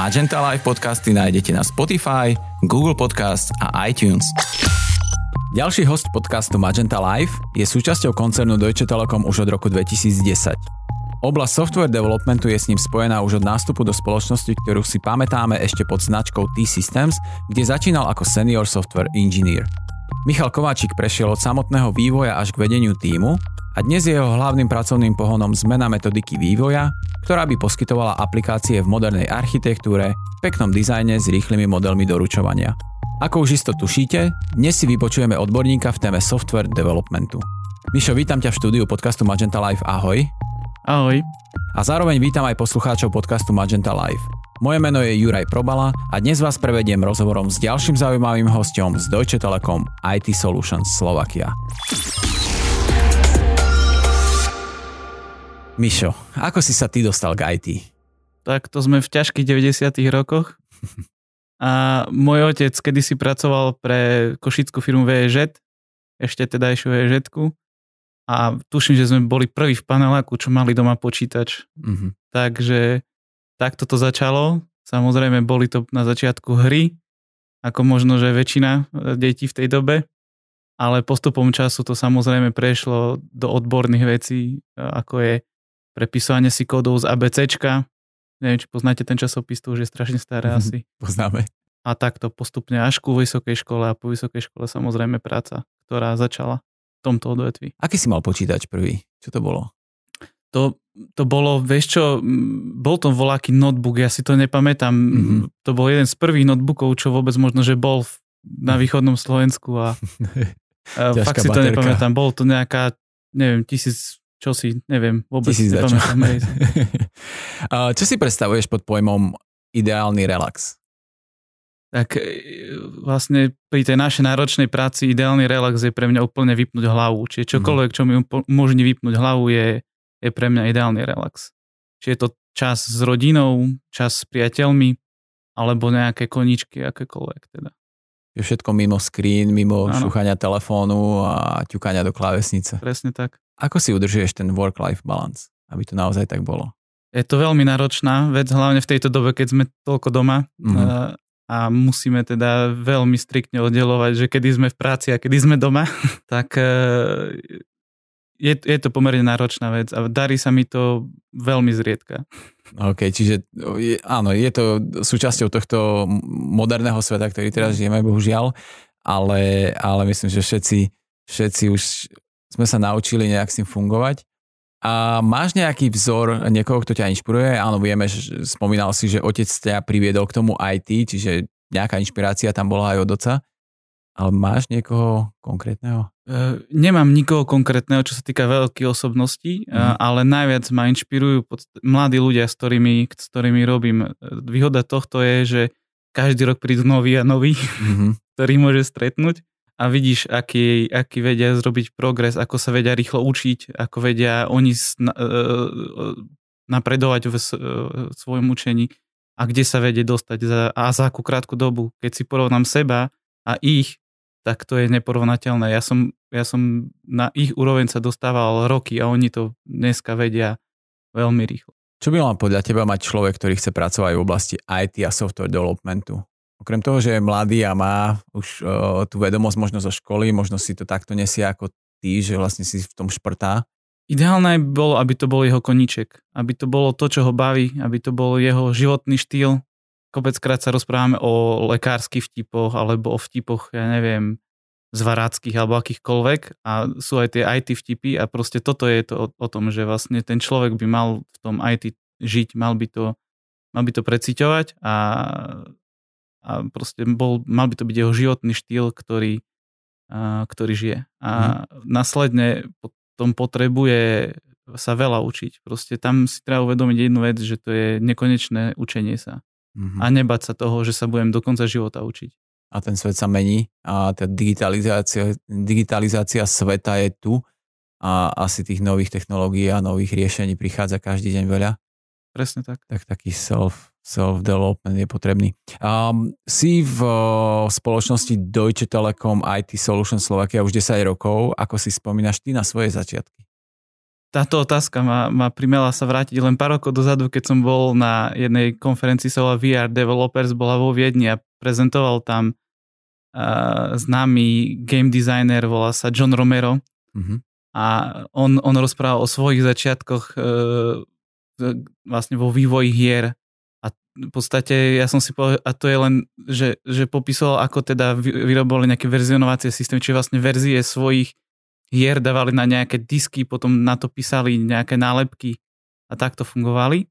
Magenta Live podcasty nájdete na Spotify, Google Podcast a iTunes. Ďalší host podcastu Magenta Live je súčasťou koncernu Deutsche Telekom už od roku 2010. Oblasť software developmentu je s ním spojená už od nástupu do spoločnosti, ktorú si pamätáme ešte pod značkou T-Systems, kde začínal ako senior software engineer. Michal Kováčik prešiel od samotného vývoja až k vedeniu týmu a dnes je jeho hlavným pracovným pohonom zmena metodiky vývoja, ktorá by poskytovala aplikácie v modernej architektúre, peknom dizajne s rýchlymi modelmi doručovania. Ako už isto tušíte, dnes si vypočujeme odborníka v téme software developmentu. Mišo, vítam ťa v štúdiu podcastu Magenta Live, ahoj. Ahoj. A zároveň vítam aj poslucháčov podcastu Magenta Live. Moje meno je Juraj Probala a dnes vás prevediem rozhovorom s ďalším zaujímavým hostom z Deutsche Telekom IT Solutions Slovakia. Mišo, ako si sa ty dostal k IT? Tak to sme v ťažkých 90 rokoch. A môj otec kedysi pracoval pre košickú firmu VEŽ, ešte teda ešte VEŽ. A tuším, že sme boli prví v paneláku, čo mali doma počítač. Mm-hmm. Takže takto to začalo. Samozrejme, boli to na začiatku hry, ako možno, že väčšina e, detí v tej dobe. Ale postupom času to samozrejme prešlo do odborných vecí, e, ako je prepisovanie si kódov z ABCčka. Neviem, či poznáte ten časopis, to už je strašne staré asi. Poznáme. A takto postupne až ku vysokej škole a po vysokej škole samozrejme práca, ktorá začala tomto odvetvi. Aký si mal počítač prvý? Čo to bolo? To, to bolo, vieš čo, bol to voláky notebook, ja si to nepamätám. Mm-hmm. To bol jeden z prvých notebookov, čo vôbec možno, že bol na východnom Slovensku a, a fakt si to nepamätám. Bol to nejaká, neviem, tisíc čo si, neviem, vôbec si nepamätám. čo si predstavuješ pod pojmom ideálny relax? Tak e, vlastne pri tej našej náročnej práci ideálny relax je pre mňa úplne vypnúť hlavu. Čiže mhm. čokoľvek, čo mi umožní vypnúť hlavu, je, je pre mňa ideálny relax. Čiže je to čas s rodinou, čas s priateľmi, alebo nejaké koničky, akékoľvek teda. Je všetko mimo screen, mimo ano. šúchania telefónu a ťukania do klávesnice. Presne tak. Ako si udržuješ ten work-life balance, aby to naozaj tak bolo? Je to veľmi náročná vec, hlavne v tejto dobe, keď sme toľko doma mm-hmm. A, musíme teda veľmi striktne oddelovať, že kedy sme v práci a kedy sme doma, tak e, je, je to pomerne náročná vec a darí sa mi to veľmi zriedka. OK, čiže je, áno, je to súčasťou tohto moderného sveta, ktorý teraz žijeme, bohužiaľ, ale, ale myslím, že všetci, všetci už sme sa naučili nejak s tým fungovať. A máš nejaký vzor niekoho, kto ťa inšpiruje? Áno, vieme, že spomínal si, že otec ťa priviedol k tomu IT, čiže nejaká inšpirácia tam bola aj od oca. Ale máš niekoho konkrétneho? Uh, nemám nikoho konkrétneho, čo sa týka veľkých osobností, mm. ale najviac ma inšpirujú pod, mladí ľudia, s ktorými, s ktorými robím. Výhoda tohto je, že každý rok prídu noví a noví, mm-hmm. ktorý môže stretnúť a vidíš, aký, aký vedia zrobiť progres, ako sa vedia rýchlo učiť, ako vedia oni e, e, napredovať v e, svojom učení a kde sa vedie dostať za, a za akú krátku dobu. Keď si porovnám seba a ich, tak to je neporovnateľné. Ja som, ja som na ich úroveň sa dostával roky a oni to dneska vedia veľmi rýchlo. Čo by mal podľa teba mať človek, ktorý chce pracovať v oblasti IT a software developmentu? Okrem toho, že je mladý a má už uh, tú vedomosť možno zo školy, možno si to takto nesie ako ty, že vlastne si v tom šprtá. Ideálne by bolo, aby to bol jeho koníček. Aby to bolo to, čo ho baví, aby to bol jeho životný štýl. Kopeckrát sa rozprávame o lekárskych vtipoch alebo o vtipoch, ja neviem, zvaráckých alebo akýchkoľvek a sú aj tie IT vtipy a proste toto je to o, o tom, že vlastne ten človek by mal v tom IT žiť, mal by to, mal by to preciťovať a a proste bol, mal by to byť jeho životný štýl, ktorý, a, ktorý žije. A mm. následne potom potrebuje sa veľa učiť. Proste tam si treba uvedomiť jednu vec, že to je nekonečné učenie sa. Mm-hmm. A nebať sa toho, že sa budem do konca života učiť. A ten svet sa mení a tá digitalizácia, digitalizácia sveta je tu a asi tých nových technológií a nových riešení prichádza každý deň veľa. Presne tak. Tak taký self Self-development je potrebný. Um, si v uh, spoločnosti Deutsche Telekom IT Solution Slovakia už 10 rokov. Ako si spomínaš ty na svoje začiatky? Táto otázka ma, ma primela sa vrátiť len pár rokov dozadu, keď som bol na jednej konferencii sa VR Developers, bola vo Viedni a prezentoval tam uh, známy game designer, volá sa John Romero. Uh-huh. A on, on rozprával o svojich začiatkoch uh, vlastne vo vývoji hier v podstate ja som si povedal, a to je len, že, že popisoval, ako teda vyrobili nejaké verzionovacie systémy, čiže vlastne verzie svojich hier dávali na nejaké disky, potom na to písali nejaké nálepky a takto fungovali.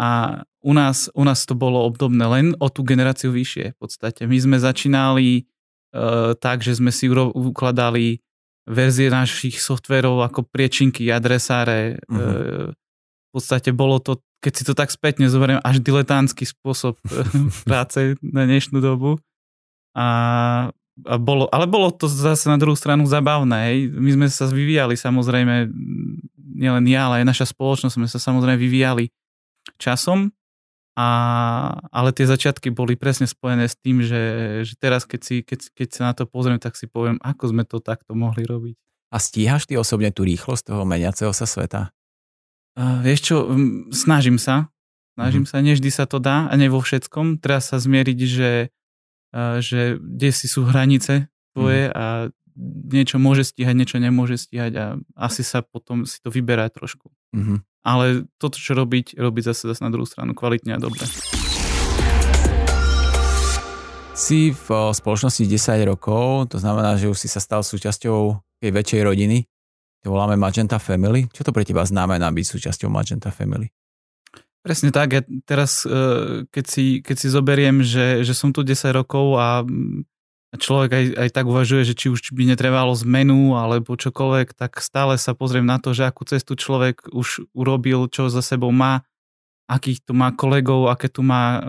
A u nás, u nás to bolo obdobné len o tú generáciu vyššie v podstate. My sme začínali uh, tak, že sme si ukladali verzie našich softverov ako priečinky, adresáre. Uh-huh. Uh, v podstate bolo to keď si to tak spätne zoberiem, až diletánsky spôsob eh, práce na dnešnú dobu. A, a bolo, ale bolo to zase na druhú stranu zabavné. Hej. My sme sa vyvíjali samozrejme, nielen ja, ale aj naša spoločnosť sme sa samozrejme vyvíjali časom, a, ale tie začiatky boli presne spojené s tým, že, že teraz keď, si, keď, keď sa na to pozriem, tak si poviem, ako sme to takto mohli robiť. A stíhaš ty osobne tú rýchlosť toho meniaceho sa sveta? Uh, vieš čo, snažím sa. Snažím mm-hmm. sa, nevždy sa to dá a nie vo všetkom. Treba sa zmieriť, že, uh, že kde si sú hranice tvoje mm-hmm. a niečo môže stíhať, niečo nemôže stíhať a asi sa potom si to vyberá trošku. Mm-hmm. Ale toto, čo robiť, robiť zase, zase na druhú stranu kvalitne a dobre. Si v spoločnosti 10 rokov, to znamená, že už si sa stal súčasťou tej väčšej rodiny to voláme Magenta Family. Čo to pre teba znamená byť súčasťou Magenta Family? Presne tak. Ja teraz, e, keď si, keď si zoberiem, že, že som tu 10 rokov a človek aj, aj tak uvažuje, že či už by netrebalo zmenu alebo čokoľvek, tak stále sa pozriem na to, že akú cestu človek už urobil, čo za sebou má, akých tu má kolegov, aké tu má e,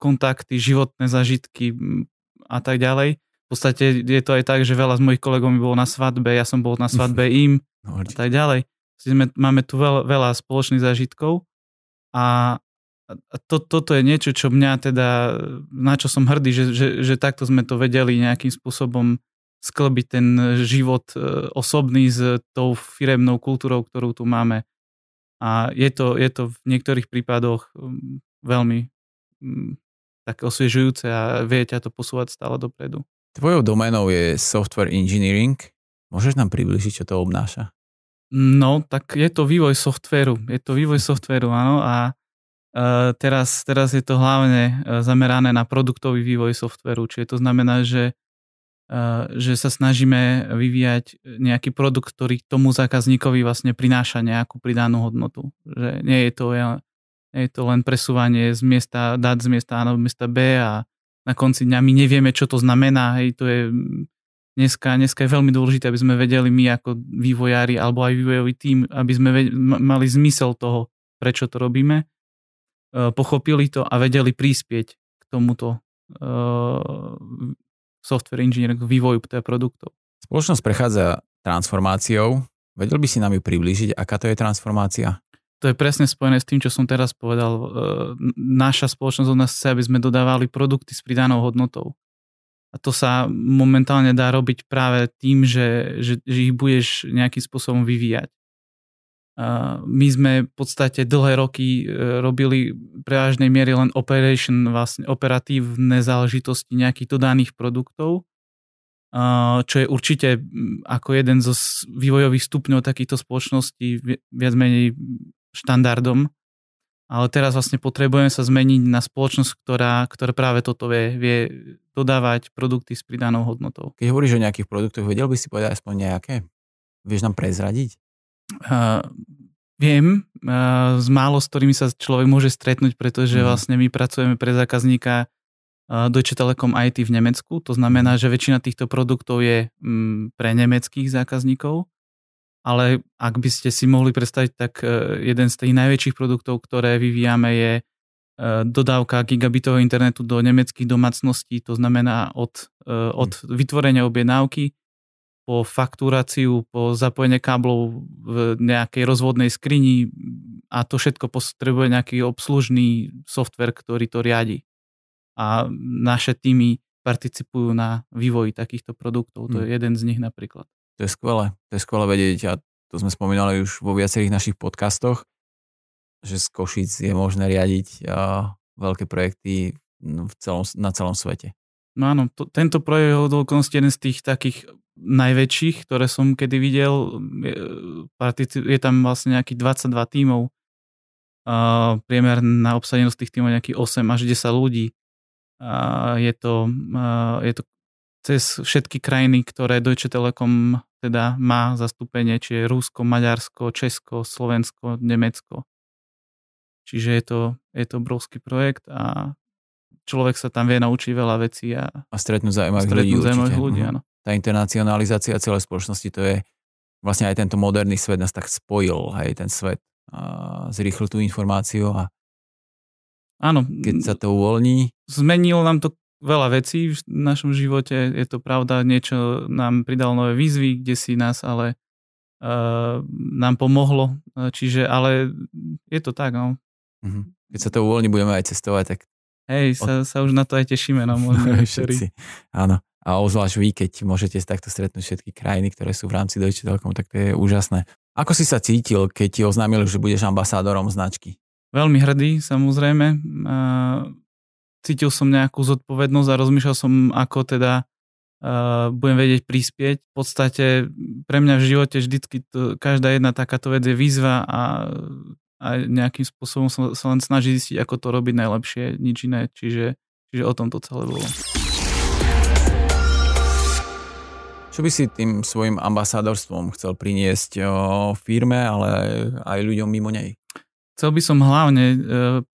kontakty, životné zažitky a tak ďalej podstate je to aj tak, že veľa z mojich kolegov mi bolo na svadbe, ja som bol na svadbe im no, a tak ďalej. Sme, máme tu veľa, veľa spoločných zážitkov a, a to, toto je niečo, čo mňa teda, na čo som hrdý, že, že, že takto sme to vedeli nejakým spôsobom sklbiť ten život e, osobný s tou firemnou kultúrou, ktorú tu máme. A je to, je to v niektorých prípadoch veľmi také osviežujúce a vie ťa to posúvať stále dopredu. Tvojou domenou je software engineering. Môžeš nám približiť, čo to obnáša? No, tak je to vývoj softvéru. Je to vývoj softvéru, áno. A uh, teraz, teraz je to hlavne uh, zamerané na produktový vývoj softvéru. Čiže to znamená, že, uh, že sa snažíme vyvíjať nejaký produkt, ktorý tomu zákazníkovi vlastne prináša nejakú pridanú hodnotu. Že nie je to, nie je to len presúvanie z miesta, dát z miesta A do miesta B a na konci dňa my nevieme, čo to znamená. Hej, to je dneska, dneska je veľmi dôležité, aby sme vedeli my ako vývojári alebo aj vývojový tým, aby sme mali zmysel toho, prečo to robíme, e, pochopili to a vedeli prispieť k tomuto uh, software engineer, k vývoju produktov. Spoločnosť prechádza transformáciou. Vedel by si nám ju priblížiť, aká to je transformácia? To je presne spojené s tým, čo som teraz povedal. E, naša spoločnosť od nás chce, aby sme dodávali produkty s pridanou hodnotou. A to sa momentálne dá robiť práve tým, že, že, že ich budeš nejakým spôsobom vyvíjať. My sme v podstate dlhé roky e, robili prevažnej miery len operation, vlastne operatívne záležitosti nejakých dodaných produktov, čo je určite ako jeden zo vývojových stupňov takýchto spoločností viac menej štandardom, ale teraz vlastne potrebujeme sa zmeniť na spoločnosť, ktorá, ktorá práve toto vie, vie dodávať produkty s pridanou hodnotou. Keď hovoríš o nejakých produktoch, vedel by si povedať aspoň nejaké? Vieš nám prezradiť? Uh, viem, uh, z málo, s ktorými sa človek môže stretnúť, pretože mm. vlastne my pracujeme pre zákazníka uh, Deutsche Telekom IT v Nemecku. To znamená, že väčšina týchto produktov je um, pre nemeckých zákazníkov ale ak by ste si mohli predstaviť, tak e, jeden z tých najväčších produktov, ktoré vyvíjame, je e, dodávka gigabitového internetu do nemeckých domácností, to znamená od, e, od hm. vytvorenia objednávky po fakturáciu, po zapojenie káblov v nejakej rozvodnej skrini a to všetko potrebuje nejaký obslužný software, ktorý to riadi. A naše týmy participujú na vývoji takýchto produktov. To je hm. jeden z nich napríklad. To je skvelé. To je skvelé vedieť a to sme spomínali už vo viacerých našich podcastoch, že z Košic je možné riadiť a, veľké projekty v celom, na celom svete. No áno, to, tento projekt je dokonca jeden z tých takých najväčších, ktoré som kedy videl. Je, je tam vlastne nejakých 22 tímov. Uh, na obsadenosť tých tímov nejakých 8 až 10 ľudí. Uh, je, to, uh, je to cez všetky krajiny, ktoré Deutsche Telekom teda má zastúpenie, čiže Rusko, Maďarsko, Česko, Slovensko, Nemecko. Čiže je to, je to obrovský projekt a človek sa tam vie naučiť veľa vecí a, a stretnúť zaujímavých ľudí. Zaujímavých ľudí mhm. áno. Tá internacionalizácia celej spoločnosti, to je vlastne aj tento moderný svet nás tak spojil, aj ten svet a zrýchlil tú informáciu a Áno. Keď sa to uvoľní. Zmenilo nám to veľa vecí v našom živote, je to pravda, niečo nám pridalo nové výzvy, kde si nás ale uh, nám pomohlo, čiže ale je to tak, no. Mhm. Keď sa to uvoľní, budeme aj cestovať, tak Hej, sa, sa už na to aj tešíme. No, Všetci. Áno. A ozvlášť vy, keď môžete takto stretnúť všetky krajiny, ktoré sú v rámci Deutsche Telekom, tak to je úžasné. Ako si sa cítil, keď ti oznámili, že budeš ambasádorom značky? Veľmi hrdý, samozrejme. Cítil som nejakú zodpovednosť a rozmýšľal som, ako teda budem vedieť prispieť. V podstate pre mňa v živote vždycky to, každá jedna takáto vec je výzva a a nejakým spôsobom sa, sa len snaží zistiť, ako to robiť najlepšie, nič iné. Čiže, čiže o tom to celé bolo. Čo by si tým svojim ambasádorstvom chcel priniesť o firme, ale aj ľuďom mimo nej? Chcel by som hlavne e,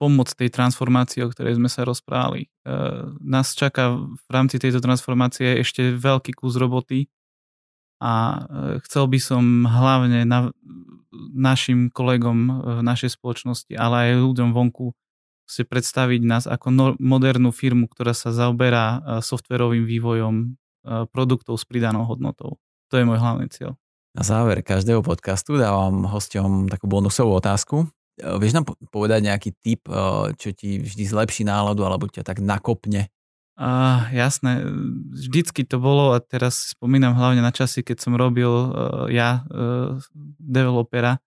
pomôcť tej transformácii, o ktorej sme sa rozprávali. E, nás čaká v rámci tejto transformácie ešte veľký kus roboty a e, chcel by som hlavne na, našim kolegom v našej spoločnosti, ale aj ľuďom vonku si predstaviť nás ako no, modernú firmu, ktorá sa zaoberá e, softverovým vývojom e, produktov s pridanou hodnotou. To je môj hlavný cieľ. Na záver každého podcastu dávam hosťom takú bonusovú otázku. E, vieš nám povedať nejaký tip, čo ti vždy zlepší náladu alebo ťa tak nakopne? Uh, jasné, vždycky to bolo a teraz spomínam hlavne na časy, keď som robil uh, ja uh, developera,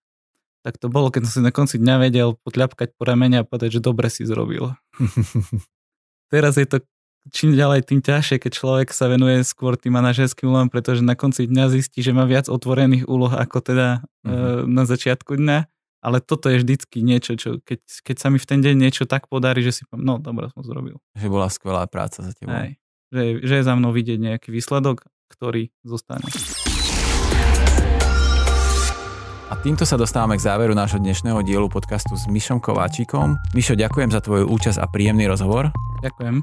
tak to bolo, keď som si na konci dňa vedel potľapkať po ramene a povedať, že dobre si zrobil. teraz je to čím ďalej tým ťažšie, keď človek sa venuje skôr tým manažerským úlohom, pretože na konci dňa zistí, že má viac otvorených úloh ako teda uh, na začiatku dňa ale toto je vždycky niečo, čo keď, keď sa mi v ten deň niečo tak podarí, že si poviem, no dobre som zrobil. Že bola skvelá práca za tebou. Aj, že, že je za mnou vidieť nejaký výsledok, ktorý zostane. A týmto sa dostávame k záveru nášho dnešného dielu podcastu s Mišom Kováčikom. Mišo, ďakujem za tvoju účasť a príjemný rozhovor. Ďakujem.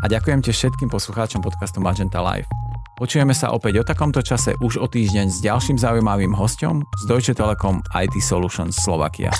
A ďakujem tiež všetkým poslucháčom podcastu Magenta Live. Počujeme sa opäť o takomto čase už o týždeň s ďalším zaujímavým hostom z Deutsche Telekom IT Solutions Slovakia.